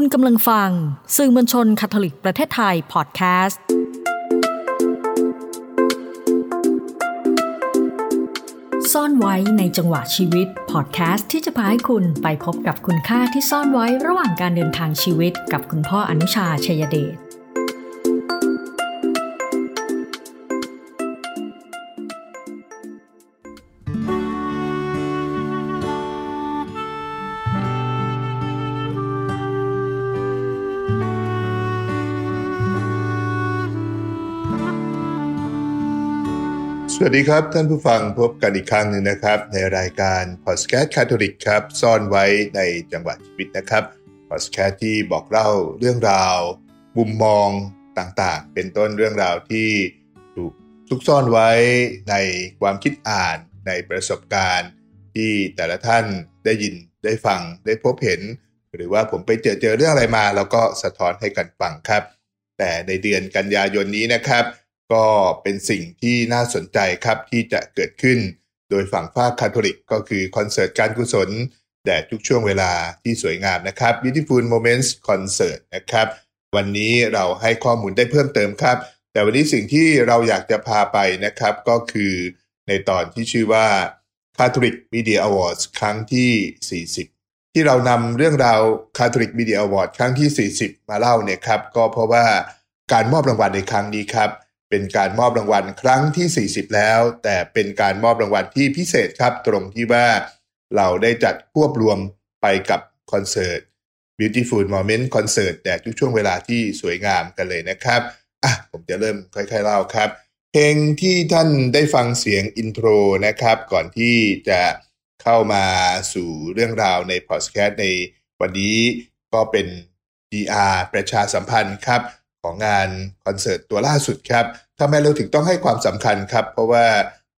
คุณกำลังฟัง สื่อมวลชนคาทอลิกประเทศไทยพอดแคสต์ ซ่อนไว้ในจังหวะชีวิตพอดแคสต์ที่จะพาให้คุณไปพบกับคุณค่าที่ซ่อนไว้ระหว่างการเดินทางชีวิตกับคุณพ่ออนุชาชัยเดช สวัสดีครับท่านผู้ฟังพบกันอีกครั้งหนึ่งนะครับ ในรายการพอดแคสต์คาทอลิกครับ ซ่อนไว้ในจังหวัดชีวิตนะครับพอดแคสต์ที่บอกเล่าเรื่องราว มุมมองต่างๆ เป็นต้นเรื่องราวที่ถูกซุกซ่อนไว้ในความคิดอ่านในประสบการณ์ ที่แต่ละท่านได้ยินได้ฟังได้พบเห็น หรือว่าผมไปเจอเจอเรื่องอะไรมา แล้วก็สะท้อนให้กันฟังครับ แต่ในเดือนกันยายนนี้นะครับ ก็เป็นสิ่งที่น่าสนใจครับที่จะเกิดขึ้น โดยฝั่งภาคคาทอลิกก็คือคอนเสิร์ตการกุศลแด่ทุกช่วงเวลาที่สวยงามนะครับ Beautiful Moments Concert นะครับ วันนี้เราให้ข้อมูลได้เพิ่มเติมครับ แต่วันนี้สิ่งที่เราอยากจะพาไปนะครับก็คือในตอนที่ชื่อว่า Catholic Media Awards ครั้งที่ 40 ที่เรานำเรื่องราว Catholic Media Award ครั้งที่ 40 มาเล่าเนี่ยครับ ก็เพราะว่าการมอบรางวัลในครั้งนี้ครับ เป็นการมอบรางวัลครั้งที่ 40 แล้ว แต่เป็นการมอบรางวัลที่พิเศษครับ ตรงที่ว่าเราได้จัดควบรวมไปกับคอนเสิร์ต Beautiful Moment Concert แต่ทุกช่วงเวลาที่สวยงามกันเลยนะครับอะผมจะเริ่มค่อยๆเล่าครับ เพลงที่ท่านได้ฟังเสียงอินโทรนะครับ ก่อนที่จะเข้ามาสู่เรื่องราวในพอดแคสต์ในวันนี้ก็เป็น PR ประชาสัมพันธ์ครับ ของงานคอนเสิร์ตตัวล่าสุดครับทำไมเราถึงต้องให้ความสำคัญครับ เพราะว่า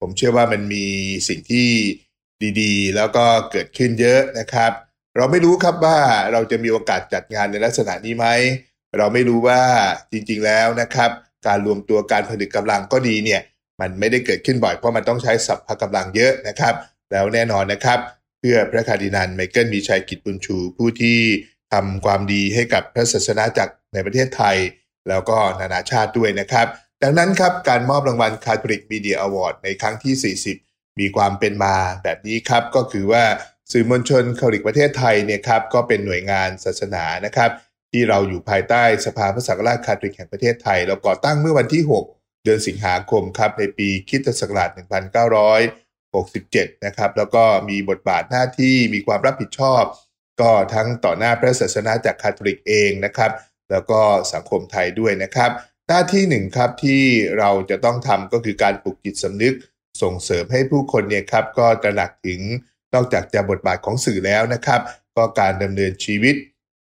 ผมเชื่อว่ามันมีสิ่งที่ดีๆ แล้วก็เกิดขึ้นเยอะนะครับ เราไม่รู้ครับว่าเราจะมีโอกาสจัดงานในลักษณะนี้ไหมเราไม่รู้ว่าจริงๆแล้วนะครับ การรวมตัวการผลิตกำลังก็ดีเนี่ยมันไม่ได้เกิดขึ้นบ่อยเพราะมันต้องใช้สรรพกำลังเยอะนะครับ แล้วแน่นอนนะครับ เพื่อพระคาร์ดินัลไมเคิลมีชัยกิจบุญชู ผู้ที่ทำความดีให้กับพระศาสนาจักรในประเทศไทย แล้วก็นานาชาติด้วยนะครับ ดังนั้นครับการมอบรางวัล Catholic Media Award ในครั้งที่ 40 มีความเป็นมาแบบนี้ครับ ก็คือว่าสื่อมวลชนคาทอลิกประเทศไทยเนี่ยครับก็เป็นหน่วยงานศาสนานะครับ ที่เราอยู่ภายใต้สภาพระสังฆราชคาทอลิกแห่งประเทศไทย เราก่อตั้งเมื่อวันที่ 6 เดือนสิงหาคมครับในปีคิตศักราช1967 นะครับแล้วก็มีบทบาทหน้าที่มีความรับผิดชอบ ก็ทั้งต่อหน้าพระศาสนาจากคาทอลิกเองนะครับ แล้วก็สังคมไทยด้วยนะครับ หน้าที่หนึ่งครับที่เราจะต้องทำก็คือการปลุกจิตสำนึกส่งเสริมให้ผู้คนเนี่ยครับก็ตระหนักถึงนอกจากจะบทบาทของสื่อแล้วนะครับ ก็การดำเนินชีวิต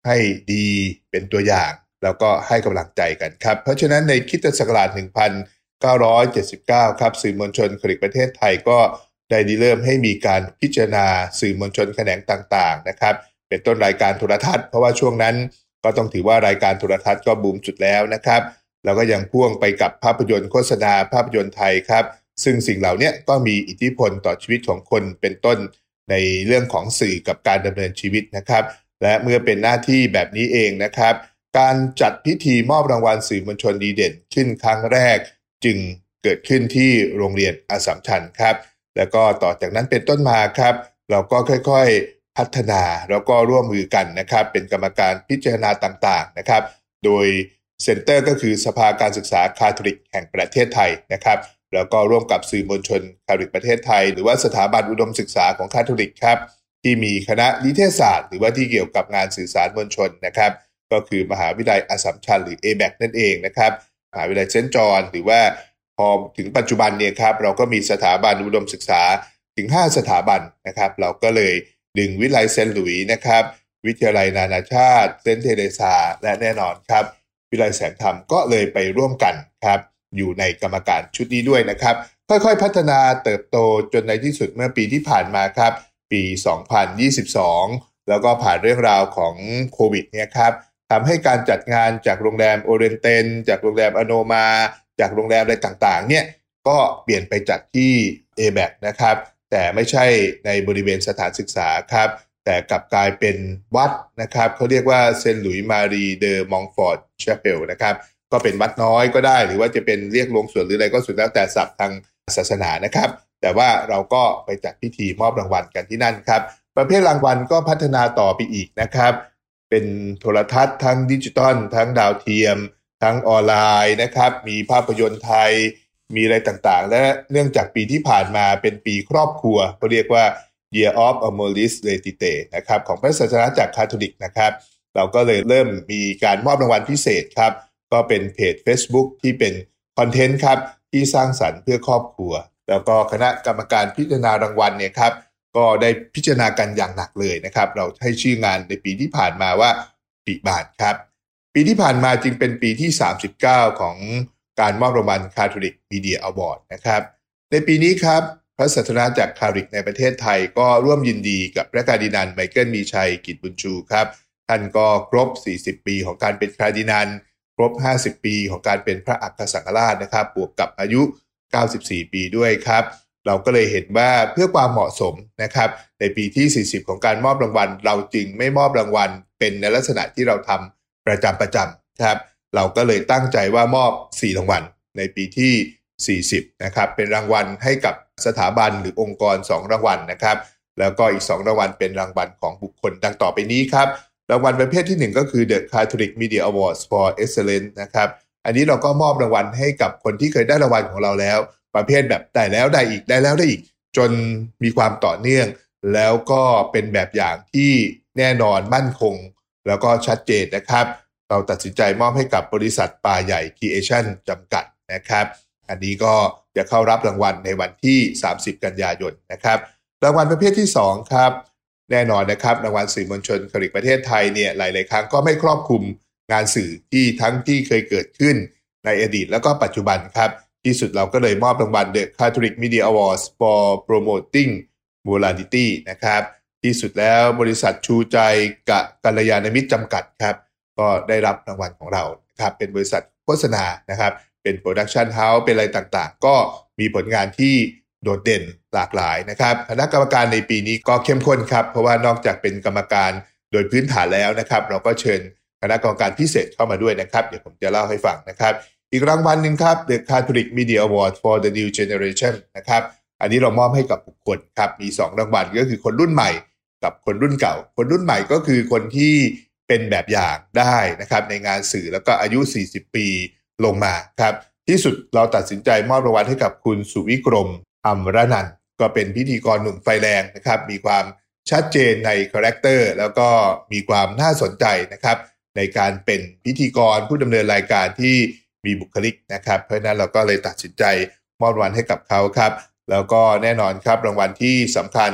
ให้ดีเป็นตัวอย่าง แล้วก็ให้กำลังใจกันครับ เพราะฉะนั้นในคิดศักราช1979 ครับ สื่อมวลชนคลิกประเทศไทยก็ได้ดีเริ่มให้มีการพิจารณาสื่อมวลชนแขนงต่างๆนะครับ เป็นต้นรายการโทรทัศน์เพราะว่าช่วงนั้น ก็ต้องถือว่ารายการโทรทัศน์ก็บูมสุดแล้วนะครับแล้วก็ยังพ่วงไปกับภาพยนตร์โฆษณาภาพยนตร์ไทยครับ ซึ่งสิ่งเหล่านี้ก็มีอิทธิพลต่อชีวิตของคนเป็นต้นในเรื่องของสื่อกับการดำเนินชีวิตนะครับ และเมื่อเป็นหน้าที่แบบนี้เองนะครับ การจัดพิธีมอบรางวัลสื่อมวลชนดีเด่นขึ้นครั้งแรก จึงเกิดขึ้นที่โรงเรียนอสัมชัญครับ แล้วก็ต่อจากนั้นเป็นต้นมาครับ เราก็ค่อย พัฒนาแล้วก็ร่วมมือกันนะครับ เป็นกรรมการพิจารณาต่างๆนะครับ โดยเซ็นเตอร์ก็คือสภาการศึกษาคาทอลิกแห่งประเทศไทยนะครับ แล้วก็ร่วมกับสื่อมวลชนคาทอลิกประเทศไทย หรือว่าสถาบันอุดมศึกษาของคาทอลิกครับ ที่มีคณะนิเทศศาสตร์ หรือว่าที่เกี่ยวกับงานสื่อสารมวลชนนะครับ ก็คือมหาวิทยาลัยอสัมชัญหรือ a b a c นั่นเองนะครับมหาวิทยาลัยเซนจอนหรือว่าพอถึงปัจจุบันเนี่ยครับเราก็มีสถาบันอุดมศึกษาถึง 5 สถาบันนะครับ เราก็เลย ดึงวิทยาลัยเซนหลุยส์นะครับ วิทยาลัยนานาชาติ เซนเทเรซา และแน่นอนครับ วิทยาลัยแสงธรรมก็เลยไปร่วมกันครับ อยู่ในกรรมการชุดนี้ด้วยนะครับ ค่อยๆ พัฒนาเติบโตจนในที่สุดเมื่อปีที่ผ่านมาครับ ปี 2022 แล้วก็ผ่านเรื่องราวของโควิดเนี่ยครับทำให้การจัดงานจากโรงแรมโอเรนเตน จากโรงแรมอโนมา จากโรงแรมอะไรต่างๆ เนี่ยก็เปลี่ยนไปจัดที่ a b a c นะครับ แต่ไม่ใช่ในบริเวณสถานศึกษาครับ แต่กลับกลายเป็นวัดนะครับเขาเรียกว่า Saint Louis-Marie de Montfort Chapel นะครับก็เป็นวัดน้อยก็ได้ หรือว่าจะเป็นเรียกโรงสวดหรืออะไรก็สุดแล้วแต่ศัพท์ทางศาสนานะครับ แต่ว่าเราก็ไปจัดพิธีมอบรางวัลกันที่นั่นครับ ประเภทรางวัลก็พัฒนาต่อไปอีกนะครับ เป็นโทรทัศน์ทั้งดิจิตอลทั้งดาวเทียม ทั้งออนไลน์นะครับ มีภาพยนตร์ไทย มีอะไรต่างๆ และเนื่องจากปีที่ผ่านมาเป็นปีครอบครัวเขาเรียกว่า Year of Amoris Laetitia นะครับของพระศาสนจักรคาทอลิกนะครับ เราก็เลยเริ่มมีการมอบรางวัลพิเศษครับ ก็เป็นเพจ Facebook ที่เป็นคอนเทนต์ครับ ที่สร้างสรรค์เพื่อครอบครัว แล้วก็คณะกรรมการพิจารณารางวัลเนี่ยครับก็ได้พิจารณากันอย่างหนักเลยนะครับ เราให้ชื่องานในปีที่ผ่านมาว่าปีบานครับ ปีที่ผ่านมาจึงเป็นปีที่ 39 ของ การมอบรางวัล Catholic Media Award นะครับในปีนี้ครับพระศาสนจักรคาทอลิกในประเทศไทยก็ร่วมยินดีกับพระคาร์ดินัลไมเคิลมีชัยกิจบุญชูครับท่านก็ครบ 40 ปีของการเป็นคาร์ดินัลครบ 50 ปีของการเป็นพระอัครสังฆราชนะครับบวกกับอายุ 94 ปีด้วยครับ เราก็เลยเห็นว่าเพื่อความเหมาะสมนะครับในปีที่ 40 ของการมอบรางวัล เราจึงไม่มอบรางวัลเป็นในลักษณะที่เราทำประจำประจำครับ เราก็เลยตั้งใจว่ามอบ 4 รางวัลในปีที่ 40 นะครับ เป็นรางวัลให้กับสถาบันหรือองค์กร 2 รางวัลนะครับ แล้วก็อีก 2 รางวัลเป็นรางวัลของบุคคลดังต่อไปนี้ครับ รางวัลประเภทที่ 1 ก็คือ The Catholic Media Awards for Excellence นะครับ อันนี้เราก็มอบรางวัลให้กับคนที่เคยได้รางวัลของเราแล้ว ประเภทแบบได้แล้วได้อีกได้แล้วได้อีก จนมีความต่อเนื่อง แล้วก็เป็นแบบอย่างที่แน่นอนมั่นคง แล้วก็ชัดเจนนะครับ เราตัดสินใจมอบให้กับบริษัทป่าใหญ่ Creation จำกัดนะครับ อันนี้ก็จะเข้ารับรางวัลในวันที่ 30 กันยายนนะครับ รางวัลประเภทที่ 2 ครับ แน่นอนนะครับ รางวัลสื่อมวลชนคลิกประเทศไทยเนี่ยหลาย ๆ ครั้งก็ไม่ครอบคลุมงานสื่อที่ทั้งที่เคยเกิดขึ้นในอดีตแล้วก็ปัจจุบันครับ ที่สุดเราก็เลยมอบรางวัล The Catholic Media Awards for Promoting Morality นะครับ ที่สุดแล้วบริษัทชูใจกะกัลยาณมิตรจำกัดครับ ก็ได้รับรางวัลของเราครับเป็นบริษัทโฆษณานะครับ เป็น production house เป็นอะไรต่างๆ ก็มีผลงานที่โดดเด่นหลากหลายนะครับคณะกรรมการในปีนี้ก็เข้มข้นครับ เพราะว่านอกจากเป็นกรรมการโดยพื้นฐานแล้วนะครับ เราก็เชิญคณะกรรมการพิเศษเข้ามาด้วยนะครับ เดี๋ยวผมจะเล่าให้ฟังนะครับ อีกรางวัลหนึ่งครับ The Catholic Media Award for the New Generation นะครับอันนี้เรามอบให้กับบุคคลครับมี 2 รางวัลก็คือคนรุ่นใหม่ กับคนรุ่นเก่า คนรุ่นใหม่ก็คือคนที่ เป็นแบบอย่างได้นะครับในงานสื่อแล้วก็อายุ 40 ปีลงมาครับที่สุดเราตัดสินใจมอบรางวัลให้กับคุณสุวิกรมอัมระนันทน์ก็เป็นพิธีกรหนุ่มไฟแรงนะครับมีความชัดเจนใน character แล้วก็มีความน่าสนใจนะครับในการเป็นพิธีกรผู้ดำเนินรายการที่มีบุคลิกนะครับ เพราะนั้นเราก็เลยตัดสินใจมอบรางวัลให้กับเขาครับ แล้วก็แน่นอนครับรางวัลที่สำคัญ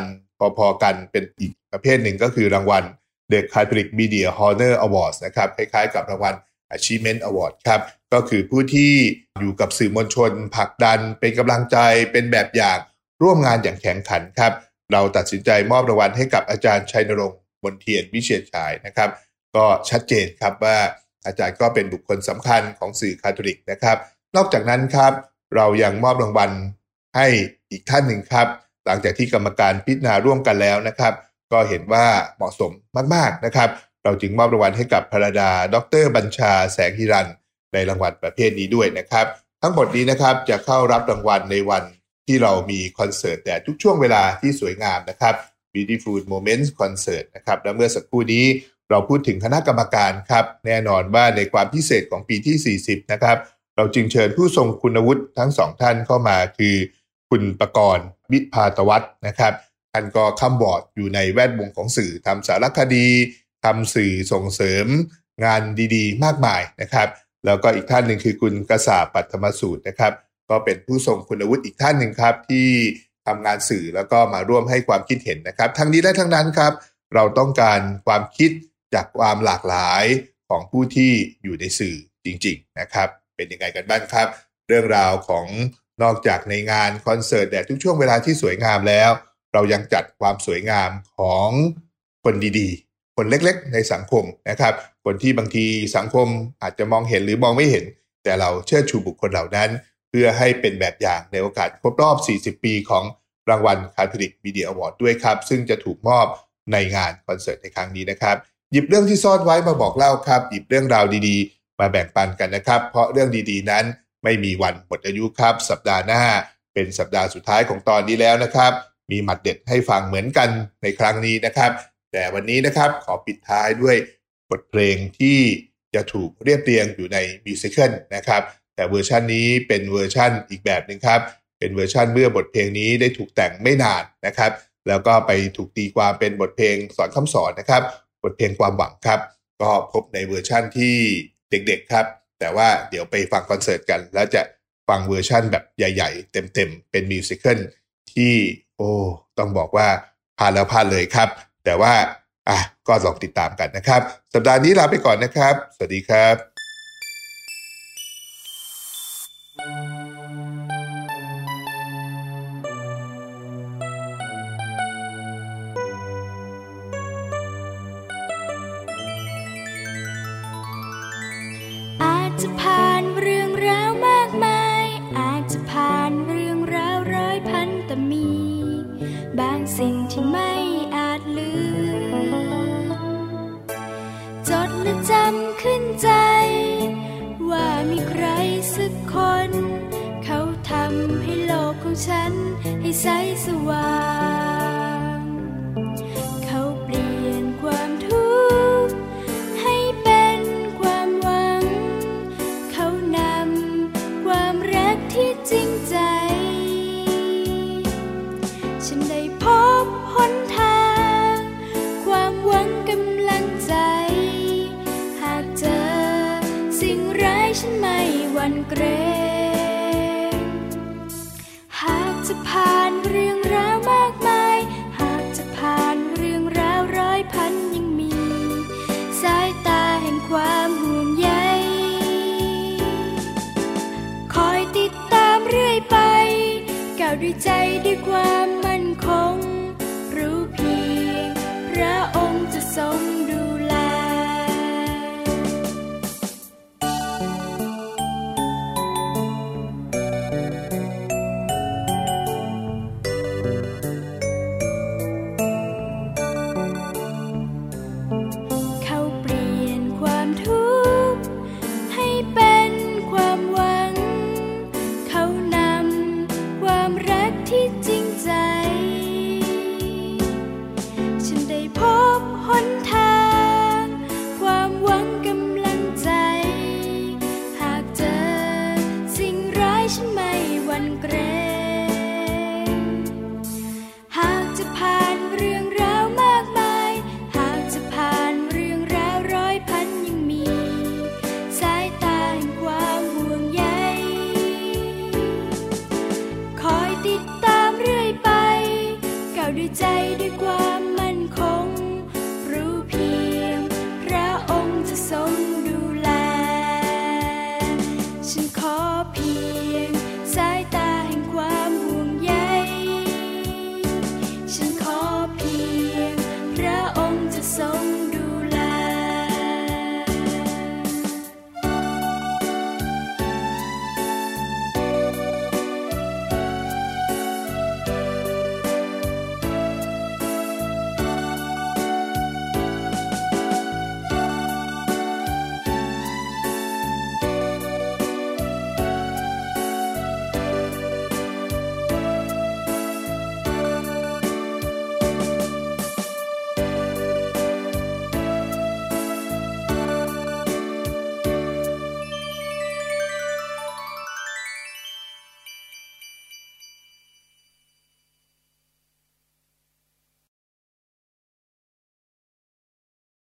พอๆกันเป็นอีกประเภทหนึ่งก็คือรางวัล The Catholic Media Honor Awards นะครับคล้ายๆกับรางวัล Achievement Award ครับก็คือผู้ที่อยู่กับสื่อมวลชนผลักดัน เป็นกำลังใจเป็นแบบอย่างร่วมงานอย่างแข็งขันครับ เราตัดสินใจมอบรางวัลให้กับอาจารย์ชัยนรงค์มนเทียนวิเชียรชายนะครับ ก็ชัดเจนครับว่าอาจารย์ก็เป็นบุคคลสำคัญของสื่อคาทอลิกนะครับ นอกจากนั้นครับ เรายังมอบรางวัลให้อีกท่านหนึ่งครับ หลังจากที่กรรมการพิจารณาร่วมกันแล้วนะครับ ก็เห็นว่าเหมาะสมมากๆนะครับ เราจึงมอบรางวัลให้กับพระดา ดรบัญชาแสงฮิรัน ในรางวัลประเภทนี้ด้วยนะครับ ทั้งหมดนี้นะครับจะเข้ารับรางวัลในวันที่เรามีคอนเสิร์ตแต่ทุกช่วงเวลาที่สวยงามนะครับ Beautiful Moments Concert นะครับและเมื่อสักครู่นี้เราพูดถึงคณะกรรมการครับแน่นอนว่าในความพิเศษของปีที่ 40 นะครับ เราจึงเชิญผู้ทรงคุณวุฒิทั้งสองท่านเข้ามาคือ คุณประกรณ์วิพาตวัฒนะครับ ท่านก็ค้ำบอร์ดอยู่ในแวดวงของสื่อทำสารคดีทำสื่อส่งเสริมงานดีๆ มากมายนะครับ แล้วก็อีกท่านหนึ่งคือคุณกษาปัตมสูตรนะครับ ก็เป็นผู้ทรงคุณวุฒิอีกท่านหนึ่งครับ ที่ทำงานสื่อแล้วก็มาร่วมให้ความคิดเห็นนะครับ ทั้งนี้และทั้งนั้นครับ เราต้องการความคิดจากความหลากหลายของผู้ที่อยู่ในสื่อจริง ๆนะครับ เป็นยังไงกันบ้างครับ เรื่องราวของนอกจากในงานคอนเสิร์ตแต่ทุกช่วงเวลาที่สวยงามแล้ว เรายังจัดความสวยงามของคนดีๆ คนเล็กๆ ในสังคมนะครับ คนที่บางทีสังคมอาจจะมองเห็นหรือมองไม่เห็น แต่เราเชิดชูบุคคลเหล่านั้น เพื่อให้เป็นแบบอย่างในโอกาสครบรอบ 40 ปีของรางวัลคาทลิกมีเดียอวอร์ดด้วยครับ ซึ่งจะถูกมอบในงานคอนเสิร์ตในครั้งนี้นะครับ หยิบเรื่องที่ซ่อนไว้มาบอกเล่าครับ หยิบเรื่องราวดีๆ มาแบ่งปันกันนะครับ เพราะเรื่องดีๆ นั้นไม่มีวันหมดอายุครับ สัปดาห์หน้าเป็นสัปดาห์สุดท้ายของตอนนี้แล้วนะครับ มีหมัดเด็ดให้ฟังเหมือนกันในครั้งนี้นะครับ แต่วันนี้นะครับขอปิดท้ายด้วยบทเพลงที่จะถูกเรียบเรียงอยู่ใน musical นะครับ แต่เวอร์ชันนี้เป็นเวอร์ชันอีกแบบหนึ่งครับ เป็นเวอร์ชันเมื่อบทเพลงนี้ได้ถูกแต่งไม่นานนะครับ แล้วก็ไปถูกตีความเป็นบทเพลงสอนคำสอนนะครับ บทเพลงความหวังครับ ก็พบในเวอร์ชั่นที่เด็กๆครับ แต่ว่าเดี๋ยวไปฟังคอนเสิร์ตกัน แล้วจะฟังเวอร์ชั่นแบบใหญ่ ๆ เต็มๆเป็น musical ที่ โอ้ต้องบอกว่าพลาดแล้วพลาดเลยครับ แต่ว่าอะก็ลองติดตามกันนะครับ สัปดาห์นี้ลาไปก่อนนะครับ สวัสดีครับอา ด้วยใจด้วยควา